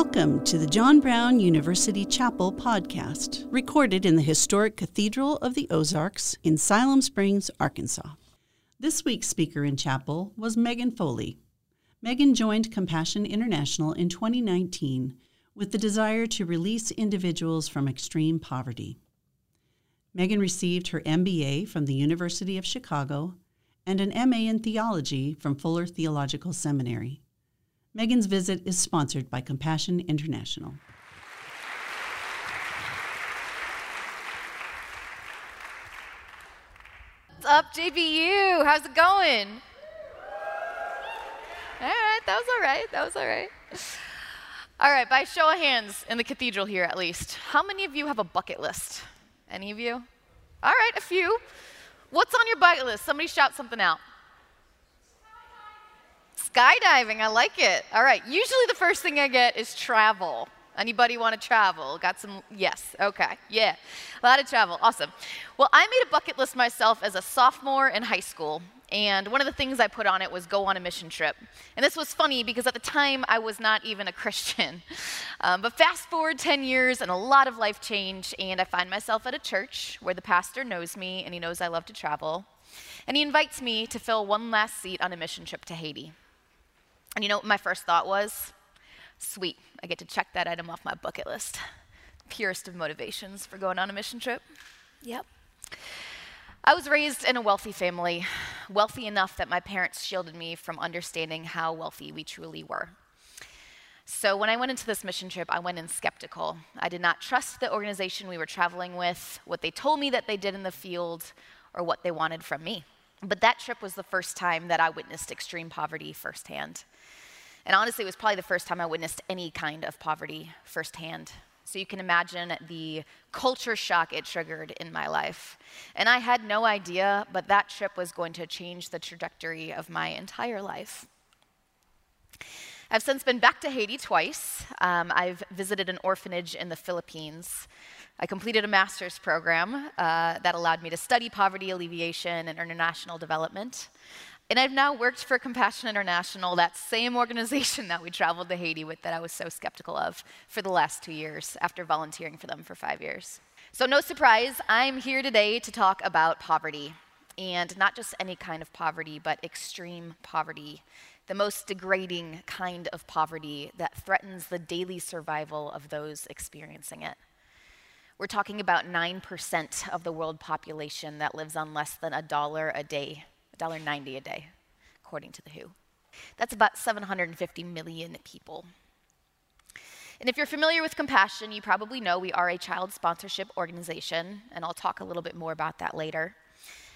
Welcome to the John Brown University Chapel podcast, recorded in the historic Cathedral of the Ozarks in Siloam Springs, Arkansas. This week's speaker in chapel was Megan Foley. Megan joined Compassion International in 2019 with the desire to release individuals from extreme poverty. Megan received her MBA from the University of Chicago and an MA in theology from Fuller Theological Seminary. Megan's visit is sponsored by Compassion International. What's up, JBU? How's it going? All right, that was all right. That was all right. All right, by show of hands in the cathedral here at least, how many of you have a bucket list? Any of you? All right, a few. What's on your bucket list? Somebody shout something out. Skydiving, I like it. All right, usually the first thing I get is travel. Anybody want to travel? Got some? Yes. Okay. Yeah. A lot of travel. Awesome. Well, I made a bucket list myself as a sophomore in high school. And one of the things I put on it was go on a mission trip. And this was funny because at the time I was not even a Christian. Um, but fast forward 10 years and a lot of life change, and I find myself at a church where the pastor knows me and he knows I love to travel. And he invites me to fill one last seat on a mission trip to Haiti. And you know what my first thought was? Sweet, I get to check that item off my bucket list. Purest of motivations for going on a mission trip. Yep. I was raised in a wealthy family, wealthy enough that my parents shielded me from understanding how wealthy we truly were. So when I went into this mission trip, I went in skeptical. I did not trust the organization we were traveling with, what they told me that they did in the field, or what they wanted from me. But that trip was the first time that I witnessed extreme poverty firsthand. And honestly, it was probably the first time I witnessed any kind of poverty firsthand. So you can imagine the culture shock it triggered in my life. And I had no idea, but that trip was going to change the trajectory of my entire life. I've since been back to Haiti twice. Um, I've visited an orphanage in the Philippines. I completed a master's program uh, that allowed me to study poverty alleviation and international development. And I've now worked for Compassion International, that same organization that we traveled to Haiti with that I was so skeptical of for the last two years after volunteering for them for five years. So, no surprise, I'm here today to talk about poverty. And not just any kind of poverty, but extreme poverty, the most degrading kind of poverty that threatens the daily survival of those experiencing it. We're talking about 9% of the world population that lives on less than a dollar a day $1.90 a day, according to the WHO. That's about 750 million people. And if you're familiar with Compassion, you probably know we are a child sponsorship organization, and I'll talk a little bit more about that later.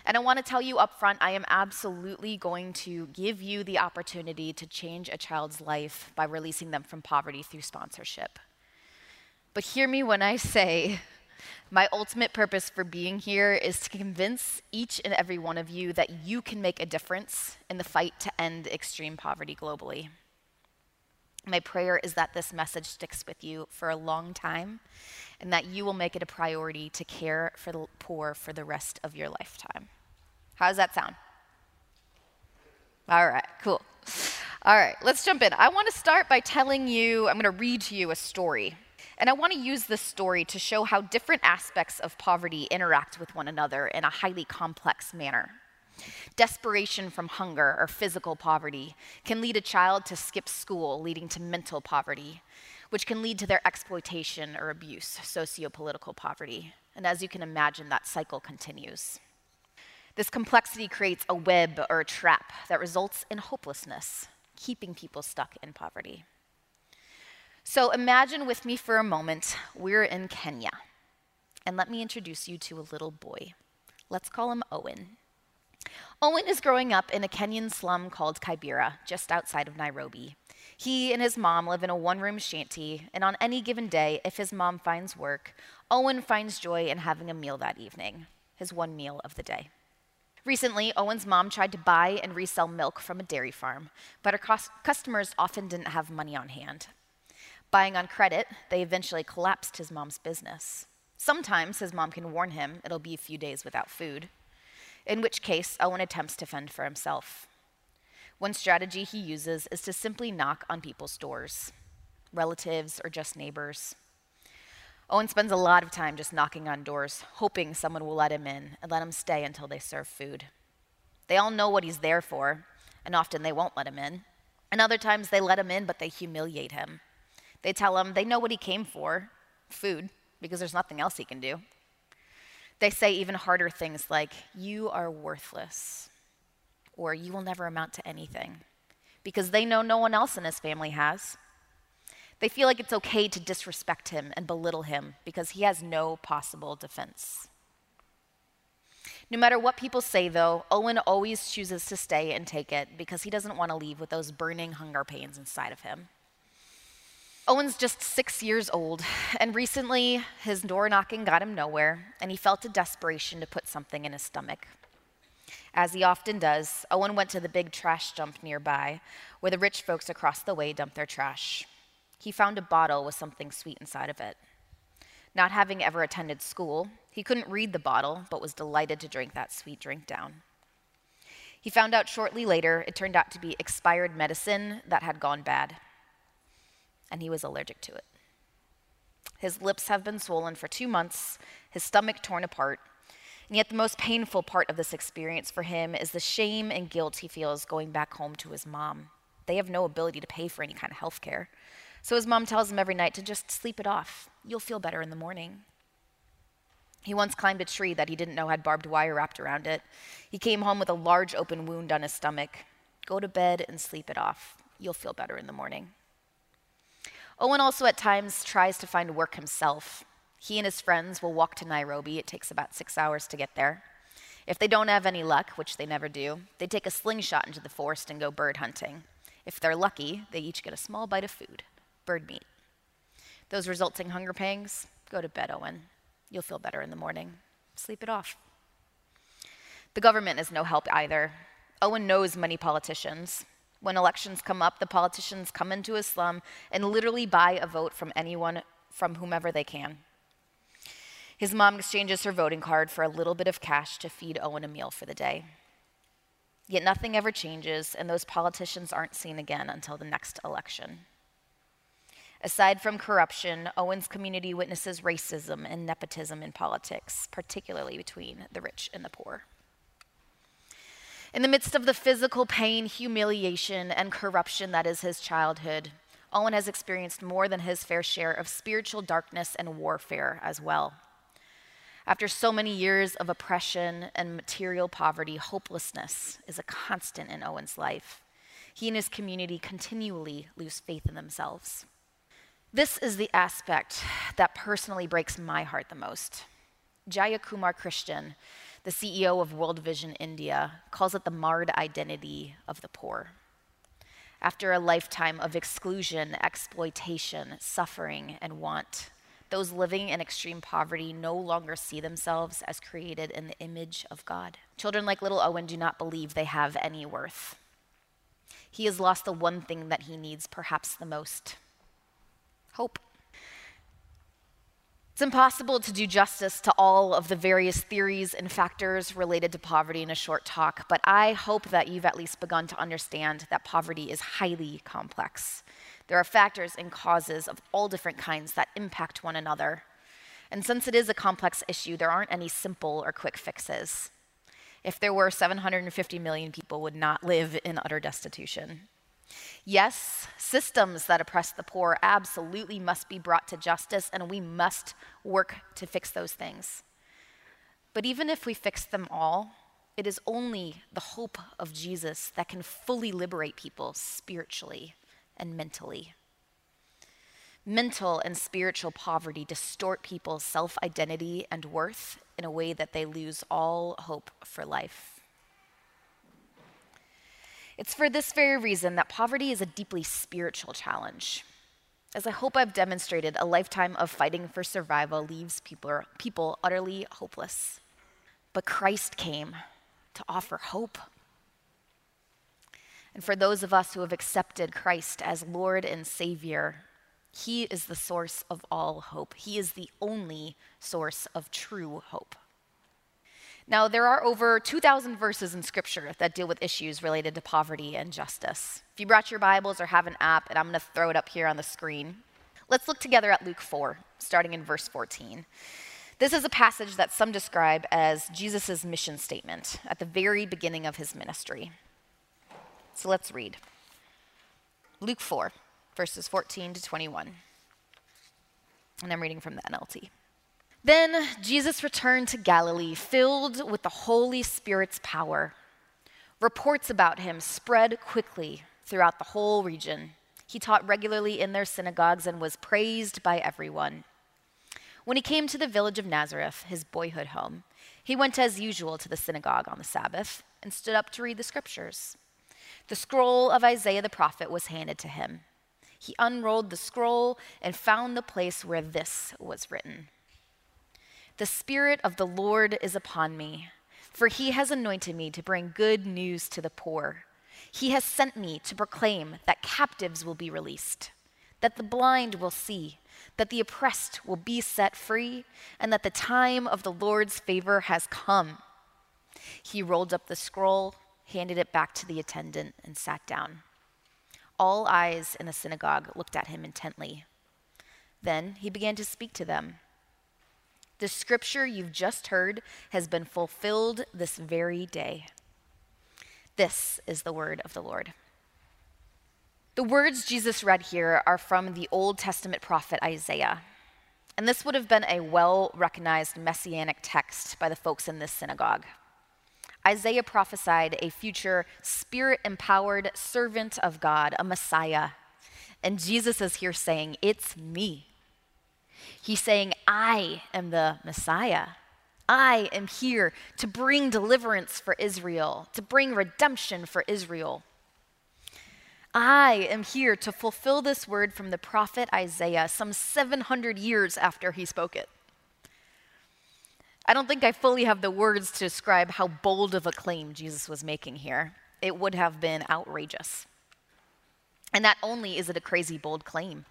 And I want to tell you up front, I am absolutely going to give you the opportunity to change a child's life by releasing them from poverty through sponsorship. But hear me when I say my ultimate purpose for being here is to convince each and every one of you that you can make a difference in the fight to end extreme poverty globally. My prayer is that this message sticks with you for a long time and that you will make it a priority to care for the poor for the rest of your lifetime. How does that sound? All right, cool. All right, let's jump in. I want to start by telling you, I'm going to read to you a story. And I want to use this story to show how different aspects of poverty interact with one another in a highly complex manner. Desperation from hunger or physical poverty can lead a child to skip school, leading to mental poverty, which can lead to their exploitation or abuse, sociopolitical poverty. And as you can imagine, that cycle continues. This complexity creates a web or a trap that results in hopelessness, keeping people stuck in poverty. So imagine with me for a moment, we're in Kenya. And let me introduce you to a little boy. Let's call him Owen. Owen is growing up in a Kenyan slum called Kibera, just outside of Nairobi. He and his mom live in a one room shanty, and on any given day, if his mom finds work, Owen finds joy in having a meal that evening, his one meal of the day. Recently, Owen's mom tried to buy and resell milk from a dairy farm, but her customers often didn't have money on hand. Buying on credit, they eventually collapsed his mom's business. Sometimes his mom can warn him it'll be a few days without food, in which case Owen attempts to fend for himself. One strategy he uses is to simply knock on people's doors. relatives, or just neighbors. Owen spends a lot of time just knocking on doors, hoping someone will let him in and let him stay until they serve food. They all know what he's there for, and often they won't let him in. And other times they let him in, but they humiliate him. They tell him they know what he came for food, because there's nothing else he can do. They say even harder things like, You are worthless, or You will never amount to anything, because they know no one else in his family has. They feel like it's okay to disrespect him and belittle him because he has no possible defense. No matter what people say, though, Owen always chooses to stay and take it because he doesn't want to leave with those burning hunger pains inside of him. Owen's just six years old, and recently his door knocking got him nowhere, and he felt a desperation to put something in his stomach. As he often does, Owen went to the big trash dump nearby, where the rich folks across the way dump their trash he found a bottle with something sweet inside of it. Not having ever attended school, he couldn't read the bottle, but was delighted to drink that sweet drink down. He found out shortly later it turned out to be expired medicine that had gone bad, and he was allergic to it. His lips have been swollen for two months, his stomach torn apart, and yet the most painful part of this experience for him is the shame and guilt he feels going back home to his mom. They have no ability to pay for any kind of health care. So his mom tells him every night to just sleep it off. You'll feel better in the morning. He once climbed a tree that he didn't know had barbed wire wrapped around it. He came home with a large open wound on his stomach. Go to bed and sleep it off. You'll feel better in the morning. Owen also at times tries to find work himself. He and his friends will walk to Nairobi. It takes about six hours to get there. If they don't have any luck, which they never do, they take a slingshot into the forest and go bird hunting. If they're lucky, they each get a small bite of food bird meat. Those resulting hunger pangs, go to bed, Owen. You'll feel better in the morning. Sleep it off. The government is no help either. Owen knows many politicians. When elections come up, the politicians come into a slum and literally buy a vote from anyone, from whomever they can. His mom exchanges her voting card for a little bit of cash to feed Owen a meal for the day. Yet nothing ever changes, and those politicians aren't seen again until the next election. Aside from corruption, Owen's community witnesses racism and nepotism in politics, particularly between the rich and the poor. In the midst of the physical pain, humiliation, and corruption that is his childhood, Owen has experienced more than his fair share of spiritual darkness and warfare as well. After so many years of oppression and material poverty, hopelessness is a constant in Owen's life. He and his community continually lose faith in themselves. This is the aspect that personally breaks my heart the most. Jayakumar Christian, the CEO of World Vision India, calls it the marred identity of the poor. After a lifetime of exclusion, exploitation, suffering, and want, those living in extreme poverty no longer see themselves as created in the image of God. Children like little Owen do not believe they have any worth. He has lost the one thing that he needs perhaps the most hope. It's impossible to do justice to all of the various theories and factors related to poverty in a short talk, but I hope that you've at least begun to understand that poverty is highly complex. There are factors and causes of all different kinds that impact one another. And since it is a complex issue, there aren't any simple or quick fixes. If there were, 750 million people would not live in utter destitution. Yes, systems that oppress the poor absolutely must be brought to justice, and we must work to fix those things. But even if we fix them all, it is only the hope of Jesus that can fully liberate people spiritually and mentally. Mental and spiritual poverty distort people's self identity and worth in a way that they lose all hope for life. It's for this very reason that poverty is a deeply spiritual challenge. As I hope I've demonstrated, a lifetime of fighting for survival leaves people, people utterly hopeless. But Christ came to offer hope. And for those of us who have accepted Christ as Lord and Savior, He is the source of all hope. He is the only source of true hope. Now, there are over 2,000 verses in Scripture that deal with issues related to poverty and justice. If you brought your Bibles or have an app, and I'm going to throw it up here on the screen, Let's look together at Luke 4, starting in verse 14. This is a passage that some describe as Jesus' mission statement at the very beginning of his ministry. So let's read Luke 4, verses 14 to 21. And I'm reading from the NLT. Then Jesus returned to Galilee, filled with the Holy Spirit's power. Reports about him spread quickly throughout the whole region. He taught regularly in their synagogues and was praised by everyone. When he came to the village of Nazareth, his boyhood home, he went as usual to the synagogue on the Sabbath and stood up to read the scriptures. The scroll of Isaiah the prophet was handed to him. He unrolled the scroll and found the place where this was written The Spirit of the Lord is upon me, for he has anointed me to bring good news to the poor. He has sent me to proclaim that captives will be released, that the blind will see that the oppressed will be set free, and that the time of the Lord's favor has come. He rolled up the scroll, handed it back to the attendant, and sat down. All eyes in the synagogue looked at him intently. Then he began to speak to them. The scripture you've just heard has been fulfilled this very day. This is the word of the Lord. The words Jesus read here are from the Old Testament prophet Isaiah. And this would have been a well recognized messianic text by the folks in this synagogue. Isaiah prophesied a future spirit empowered servant of God, a Messiah. And Jesus is here saying, It's me. He's saying, I am the Messiah. I am here to bring deliverance for Israel, to bring redemption for Israel. I am here to fulfill this word from the prophet Isaiah some 700 years after he spoke it. I don't think I fully have the words to describe how bold of a claim Jesus was making here. It would have been outrageous. And not only is it a crazy bold claim,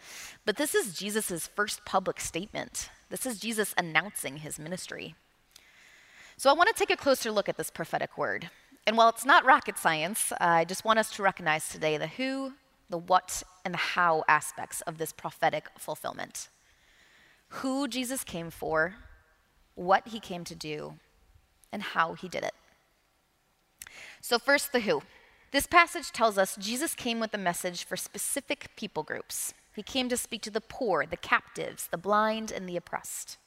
but this is Jesus' first public statement. This is Jesus announcing his ministry. So I want to take a closer look at this prophetic word. And while it's not rocket science, I just want us to recognize today the who, the what, and the how aspects of this prophetic fulfillment. Who Jesus came for, what he came to do, and how he did it. So, first, the who. This passage tells us Jesus came with a message for specific people groups. He came to speak to the poor, the captives, the blind, and the oppressed.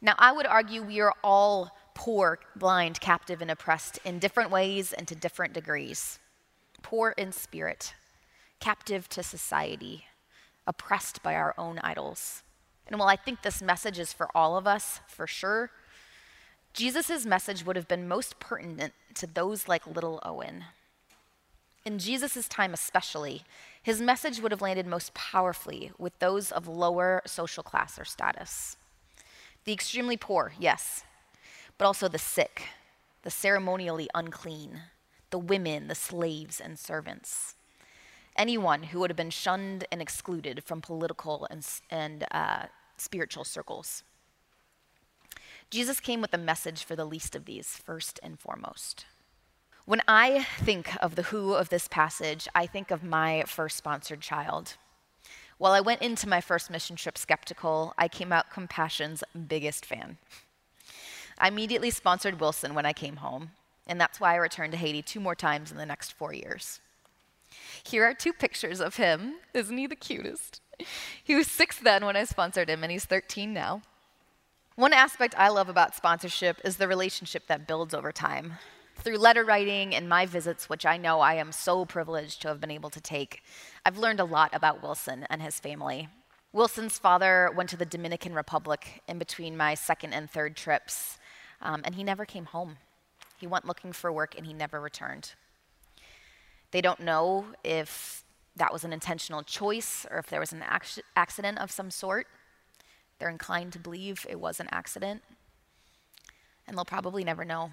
Now, I would argue we are all poor, blind, captive, and oppressed in different ways and to different degrees. Poor in spirit, captive to society, oppressed by our own idols. And while I think this message is for all of us, for sure, Jesus' message would have been most pertinent to those like little Owen. In Jesus' time, especially, his message would have landed most powerfully with those of lower social class or status. The extremely poor, yes, but also the sick, the ceremonially unclean, the women, the slaves, and servants. Anyone who would have been shunned and excluded from political and, and uh, spiritual circles. Jesus came with a message for the least of these, first and foremost. When I think of the who of this passage, I think of my first sponsored child. While I went into my first mission trip skeptical, I came out Compassion's biggest fan. I immediately sponsored Wilson when I came home, and that's why I returned to Haiti two more times in the next four years. Here are two pictures of him. Isn't he the cutest? He was six then when I sponsored him, and he's 13 now. One aspect I love about sponsorship is the relationship that builds over time. Through letter writing and my visits, which I know I am so privileged to have been able to take, I've learned a lot about Wilson and his family. Wilson's father went to the Dominican Republic in between my second and third trips, um, and he never came home. He went looking for work and he never returned. They don't know if that was an intentional choice or if there was an ac- accident of some sort. They're inclined to believe it was an accident, and they'll probably never know.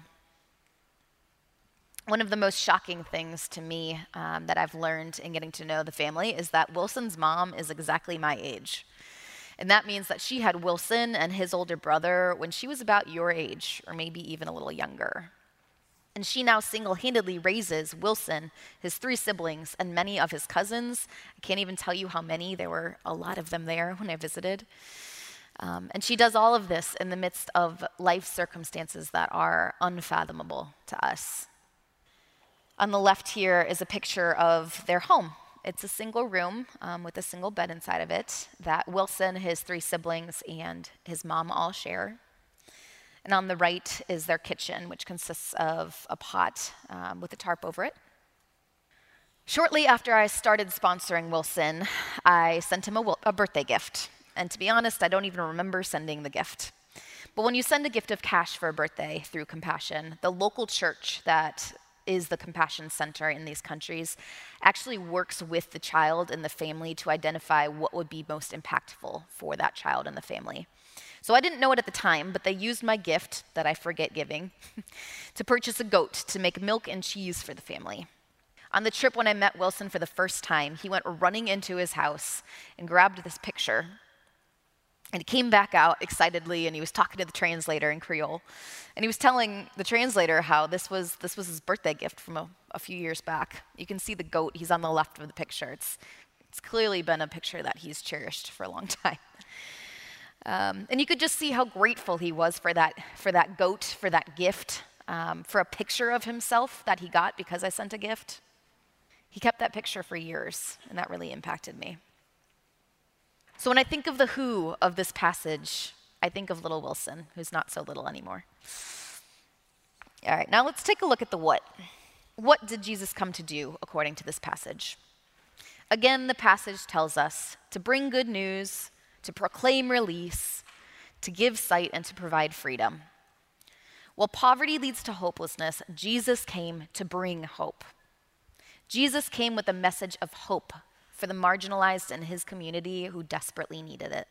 One of the most shocking things to me um, that I've learned in getting to know the family is that Wilson's mom is exactly my age. And that means that she had Wilson and his older brother when she was about your age, or maybe even a little younger. And she now single handedly raises Wilson, his three siblings, and many of his cousins. I can't even tell you how many. There were a lot of them there when I visited. Um, and she does all of this in the midst of life circumstances that are unfathomable to us. On the left here is a picture of their home. It's a single room um, with a single bed inside of it that Wilson, his three siblings, and his mom all share. And on the right is their kitchen, which consists of a pot um, with a tarp over it. Shortly after I started sponsoring Wilson, I sent him a, a birthday gift. And to be honest, I don't even remember sending the gift. But when you send a gift of cash for a birthday through Compassion, the local church that is the Compassion Center in these countries actually works with the child and the family to identify what would be most impactful for that child and the family. So I didn't know it at the time, but they used my gift that I forget giving to purchase a goat to make milk and cheese for the family. On the trip when I met Wilson for the first time, he went running into his house and grabbed this picture. And he came back out excitedly and he was talking to the translator in Creole. And he was telling the translator how this was, this was his birthday gift from a, a few years back. You can see the goat, he's on the left of the picture. It's, it's clearly been a picture that he's cherished for a long time. Um, and you could just see how grateful he was for that, for that goat, for that gift, um, for a picture of himself that he got because I sent a gift. He kept that picture for years, and that really impacted me. So when I think of the who of this passage, I think of little Wilson, who's not so little anymore. All right, now let's take a look at the what. What did Jesus come to do according to this passage? Again, the passage tells us to bring good news, to proclaim release, to give sight, and to provide freedom. While poverty leads to hopelessness, Jesus came to bring hope. Jesus came with a message of hope for the marginalized in his community who desperately needed it.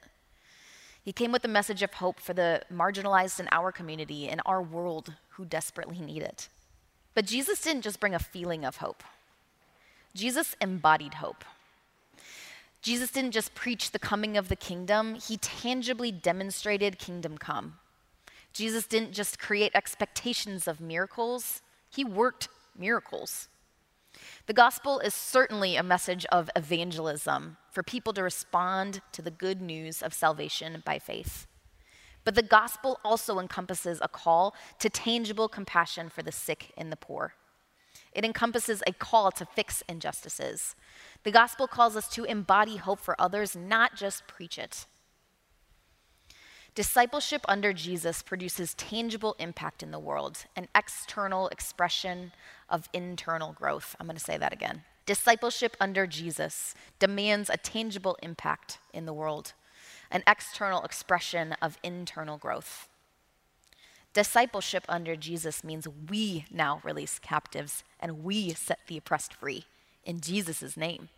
He came with a message of hope for the marginalized in our community, in our world, who desperately need it. But Jesus didn't just bring a feeling of hope, Jesus embodied hope. Jesus didn't just preach the coming of the kingdom, he tangibly demonstrated kingdom come. Jesus didn't just create expectations of miracles, he worked miracles. The gospel is certainly a message of evangelism for people to respond to the good news of salvation by faith. But the gospel also encompasses a call to tangible compassion for the sick and the poor. It encompasses a call to fix injustices. The gospel calls us to embody hope for others, not just preach it. Discipleship under Jesus produces tangible impact in the world, an external expression of internal growth. I'm going to say that again. Discipleship under Jesus demands a tangible impact in the world, an external expression of internal growth. Discipleship under Jesus means we now release captives and we set the oppressed free in Jesus' name.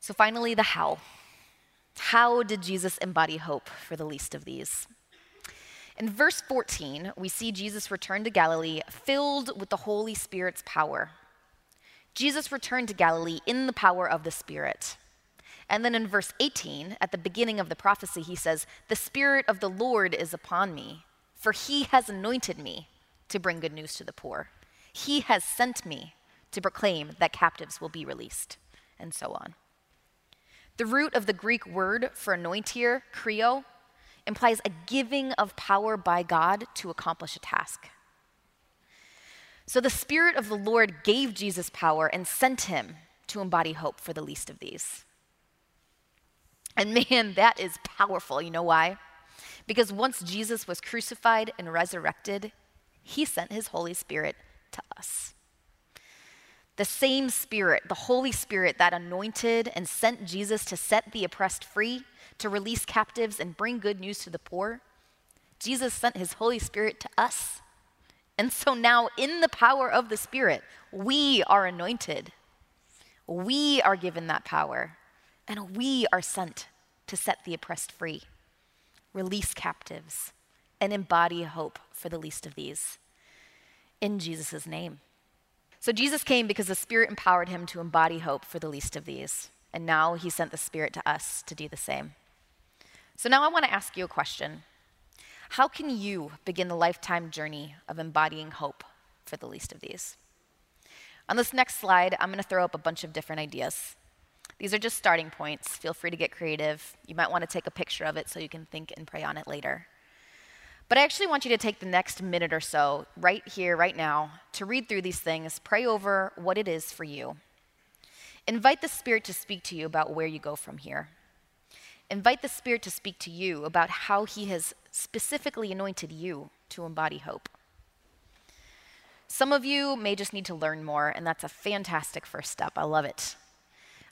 So, finally, the how. How did Jesus embody hope for the least of these? In verse 14, we see Jesus return to Galilee filled with the Holy Spirit's power. Jesus returned to Galilee in the power of the Spirit. And then in verse 18, at the beginning of the prophecy, he says, The Spirit of the Lord is upon me, for he has anointed me to bring good news to the poor. He has sent me to proclaim that captives will be released, and so on. The root of the Greek word for anoint here, implies a giving of power by God to accomplish a task. So the Spirit of the Lord gave Jesus power and sent him to embody hope for the least of these. And man, that is powerful. You know why? Because once Jesus was crucified and resurrected, he sent his Holy Spirit to us. The same Spirit, the Holy Spirit that anointed and sent Jesus to set the oppressed free, to release captives and bring good news to the poor, Jesus sent his Holy Spirit to us. And so now, in the power of the Spirit, we are anointed. We are given that power and we are sent to set the oppressed free, release captives, and embody hope for the least of these. In Jesus' name. So Jesus came because the Spirit empowered him to embody hope for the least of these. And now he sent the Spirit to us to do the same. So now I want to ask you a question How can you begin the lifetime journey of embodying hope for the least of these? On this next slide, I'm going to throw up a bunch of different ideas. These are just starting points. Feel free to get creative. You might want to take a picture of it so you can think and pray on it later. But I actually want you to take the next minute or so, right here, right now, to read through these things, pray over what it is for you. Invite the Spirit to speak to you about where you go from here. Invite the Spirit to speak to you about how He has specifically anointed you to embody hope. Some of you may just need to learn more, and that's a fantastic first step. I love it.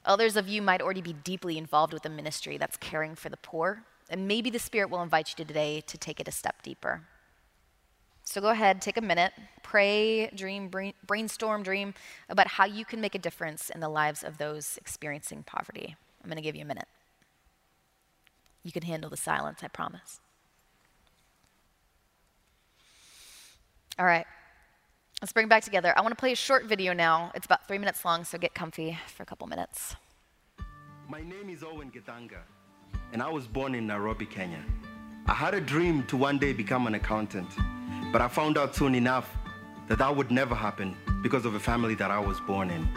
Others of you might already be deeply involved with a ministry that's caring for the poor, and maybe the Spirit will invite you today to take it a step deeper. So go ahead, take a minute, pray, dream, brainstorm, dream about how you can make a difference in the lives of those experiencing poverty. I'm going to give you a minute. You can handle the silence, I promise. All right, let's bring it back together. I want to play a short video now. It's about three minutes long, so get comfy for a couple minutes. My name is Owen Githanga, and I was born in Nairobi, Kenya. I had a dream to one day become an accountant, but I found out soon enough that that would never happen because of the family that I was born in.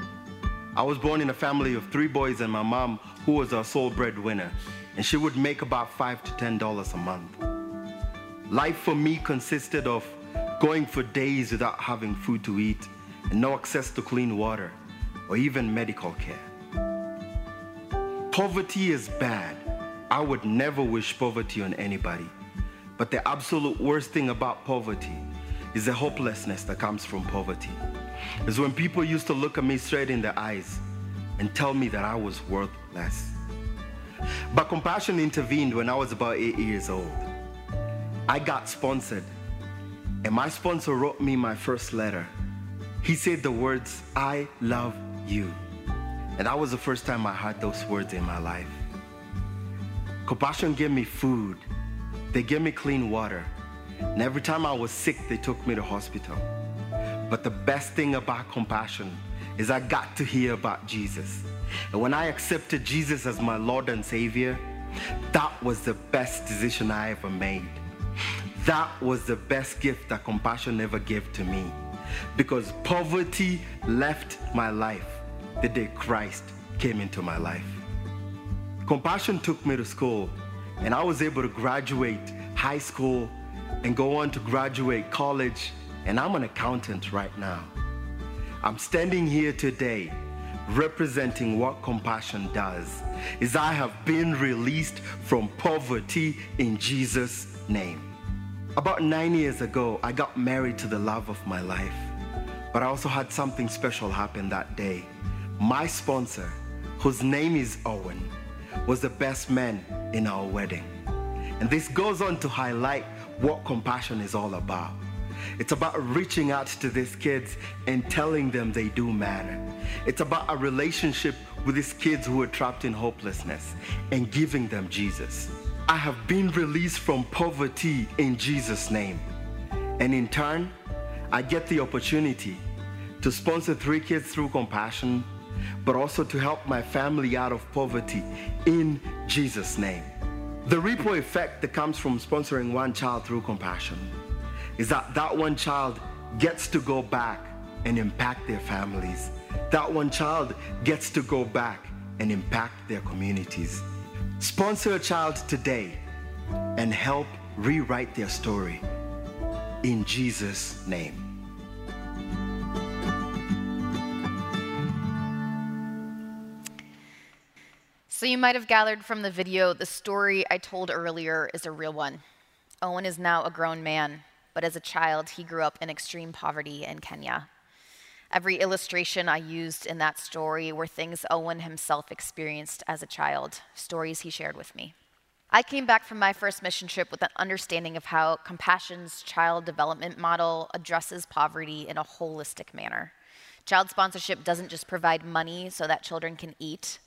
I was born in a family of three boys and my mom, who was our sole breadwinner, and she would make about five to ten dollars a month. Life for me consisted of going for days without having food to eat and no access to clean water or even medical care. Poverty is bad. I would never wish poverty on anybody. But the absolute worst thing about poverty is the hopelessness that comes from poverty. Is when people used to look at me straight in the eyes and tell me that I was worthless. But compassion intervened when I was about eight years old. I got sponsored and my sponsor wrote me my first letter. He said the words, I love you. And that was the first time I heard those words in my life. Compassion gave me food. They gave me clean water. And every time I was sick, they took me to hospital. But the best thing about compassion is I got to hear about Jesus. And when I accepted Jesus as my Lord and Savior, that was the best decision I ever made. That was the best gift that compassion ever gave to me because poverty left my life the day Christ came into my life. Compassion took me to school and I was able to graduate high school and go on to graduate college and I'm an accountant right now. I'm standing here today representing what compassion does is I have been released from poverty in Jesus name. About nine years ago, I got married to the love of my life. But I also had something special happen that day. My sponsor, whose name is Owen, was the best man in our wedding. And this goes on to highlight what compassion is all about. It's about reaching out to these kids and telling them they do matter. It's about a relationship with these kids who are trapped in hopelessness and giving them Jesus. I have been released from poverty in Jesus' name. And in turn, I get the opportunity to sponsor three kids through compassion, but also to help my family out of poverty in Jesus' name. The ripple effect that comes from sponsoring one child through compassion is that that one child gets to go back and impact their families. That one child gets to go back and impact their communities. Sponsor a child today and help rewrite their story. In Jesus' name. So, you might have gathered from the video the story I told earlier is a real one. Owen is now a grown man, but as a child, he grew up in extreme poverty in Kenya. Every illustration I used in that story were things Owen himself experienced as a child, stories he shared with me. I came back from my first mission trip with an understanding of how Compassion's child development model addresses poverty in a holistic manner. Child sponsorship doesn't just provide money so that children can eat.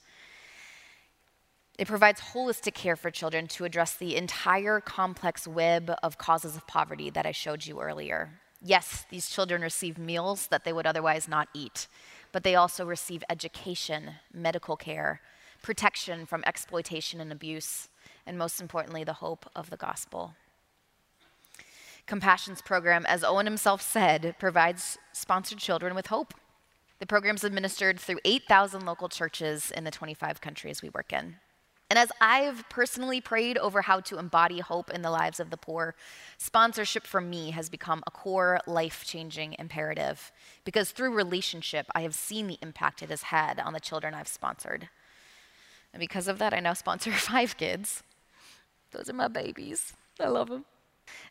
It provides holistic care for children to address the entire complex web of causes of poverty that I showed you earlier. Yes, these children receive meals that they would otherwise not eat, but they also receive education, medical care, protection from exploitation and abuse, and most importantly, the hope of the gospel. Compassion's program, as Owen himself said, provides sponsored children with hope. The program's administered through 8,000 local churches in the 25 countries we work in. And as I've personally prayed over how to embody hope in the lives of the poor, sponsorship for me has become a core life changing imperative because through relationship, I have seen the impact it has had on the children I've sponsored. And because of that, I now sponsor five kids. Those are my babies. I love them.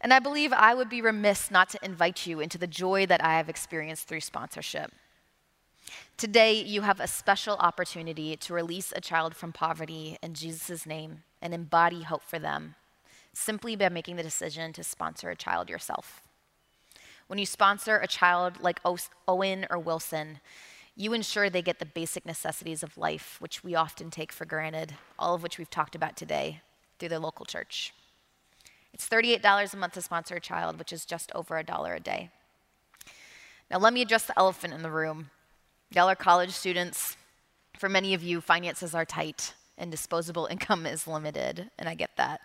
And I believe I would be remiss not to invite you into the joy that I have experienced through sponsorship. Today, you have a special opportunity to release a child from poverty in Jesus' name and embody hope for them simply by making the decision to sponsor a child yourself. When you sponsor a child like Owen or Wilson, you ensure they get the basic necessities of life, which we often take for granted, all of which we've talked about today through the local church. It's $38 a month to sponsor a child, which is just over a dollar a day. Now, let me address the elephant in the room Y'all are college students. For many of you, finances are tight and disposable income is limited, and I get that.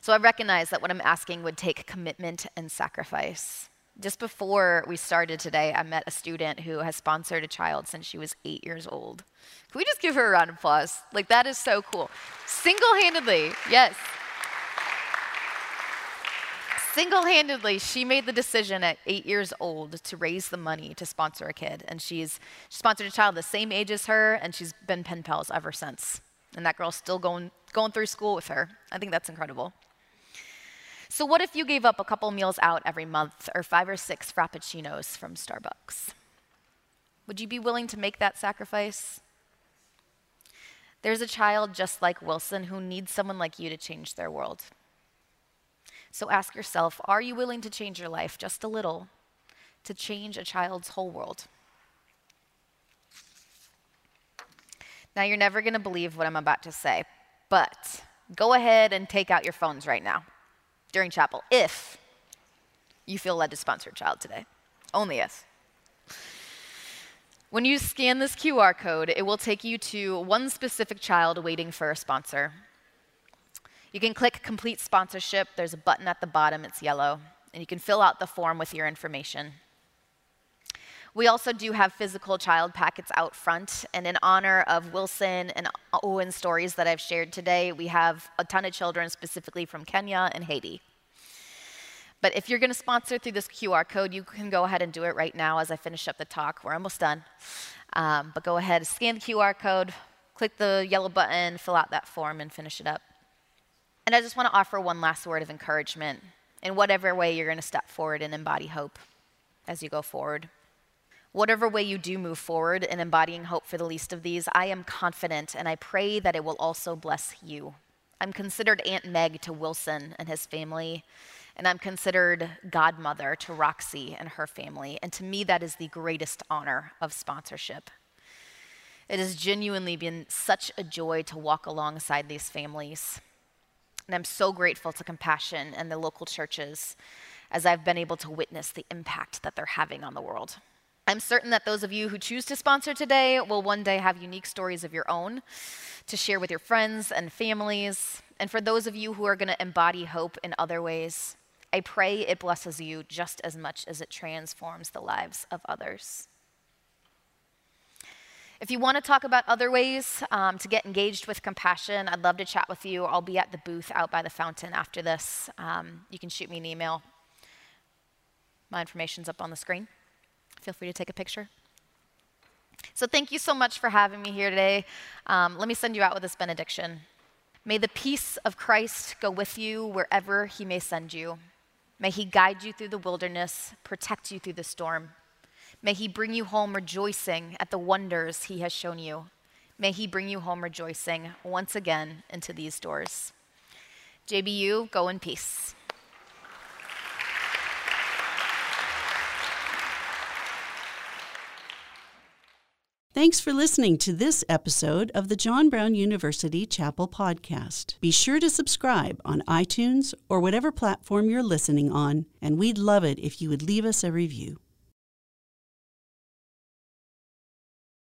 So I recognize that what I'm asking would take commitment and sacrifice. Just before we started today, I met a student who has sponsored a child since she was eight years old. Can we just give her a round of applause? Like, that is so cool. Single handedly, yes single handedly, she made the decision at eight years old to raise the money to sponsor a kid. And she's she sponsored a child the same age as her, and she's been pen pals ever since. And that girl's still going, going through school with her. I think that's incredible. So, what if you gave up a couple meals out every month or five or six Frappuccinos from Starbucks? Would you be willing to make that sacrifice? There's a child just like Wilson who needs someone like you to change their world. So ask yourself are you willing to change your life just a little to change a child's whole world? Now, you're never going to believe what I'm about to say, but go ahead and take out your phones right now during chapel if you feel led to sponsor a child today. Only if. When you scan this QR code, it will take you to one specific child waiting for a sponsor. You can click Complete Sponsorship. There's a button at the bottom, it's yellow, and you can fill out the form with your information. We also do have physical child packets out front, and in honor of Wilson and Owen's stories that I've shared today, we have a ton of children specifically from Kenya and Haiti. But if you're going to sponsor through this QR code, you can go ahead and do it right now as I finish up the talk. We're almost done. Um, but go ahead, scan the QR code, click the yellow button, fill out that form, and finish it up. And I just want to offer one last word of encouragement in whatever way you're going to step forward and embody hope as you go forward. Whatever way you do move forward in embodying hope for the least of these, I am confident and I pray that it will also bless you. I'm considered Aunt Meg to Wilson and his family, and I'm considered godmother to Roxy and her family. And to me, that is the greatest honor of sponsorship. It has genuinely been such a joy to walk alongside these families and I'm so grateful to Compassion and the local churches as I've been able to witness the impact that they're having on the world. I'm certain that those of you who choose to sponsor today will one day have unique stories of your own to share with your friends and families. And for those of you who are going to embody hope in other ways, I pray it blesses you just as much as it transforms the lives of others. If you want to talk about other ways um, to get engaged with compassion, I'd love to chat with you. I'll be at the booth out by the fountain after this. Um, you can shoot me an email. My information's up on the screen. Feel free to take a picture. So, thank you so much for having me here today. Um, let me send you out with this benediction. May the peace of Christ go with you wherever he may send you. May he guide you through the wilderness, protect you through the storm. May he bring you home rejoicing at the wonders he has shown you. May he bring you home rejoicing once again into these doors. JBU, go in peace. Thanks for listening to this episode of the John Brown University Chapel Podcast. Be sure to subscribe on iTunes or whatever platform you're listening on, and we'd love it if you would leave us a review.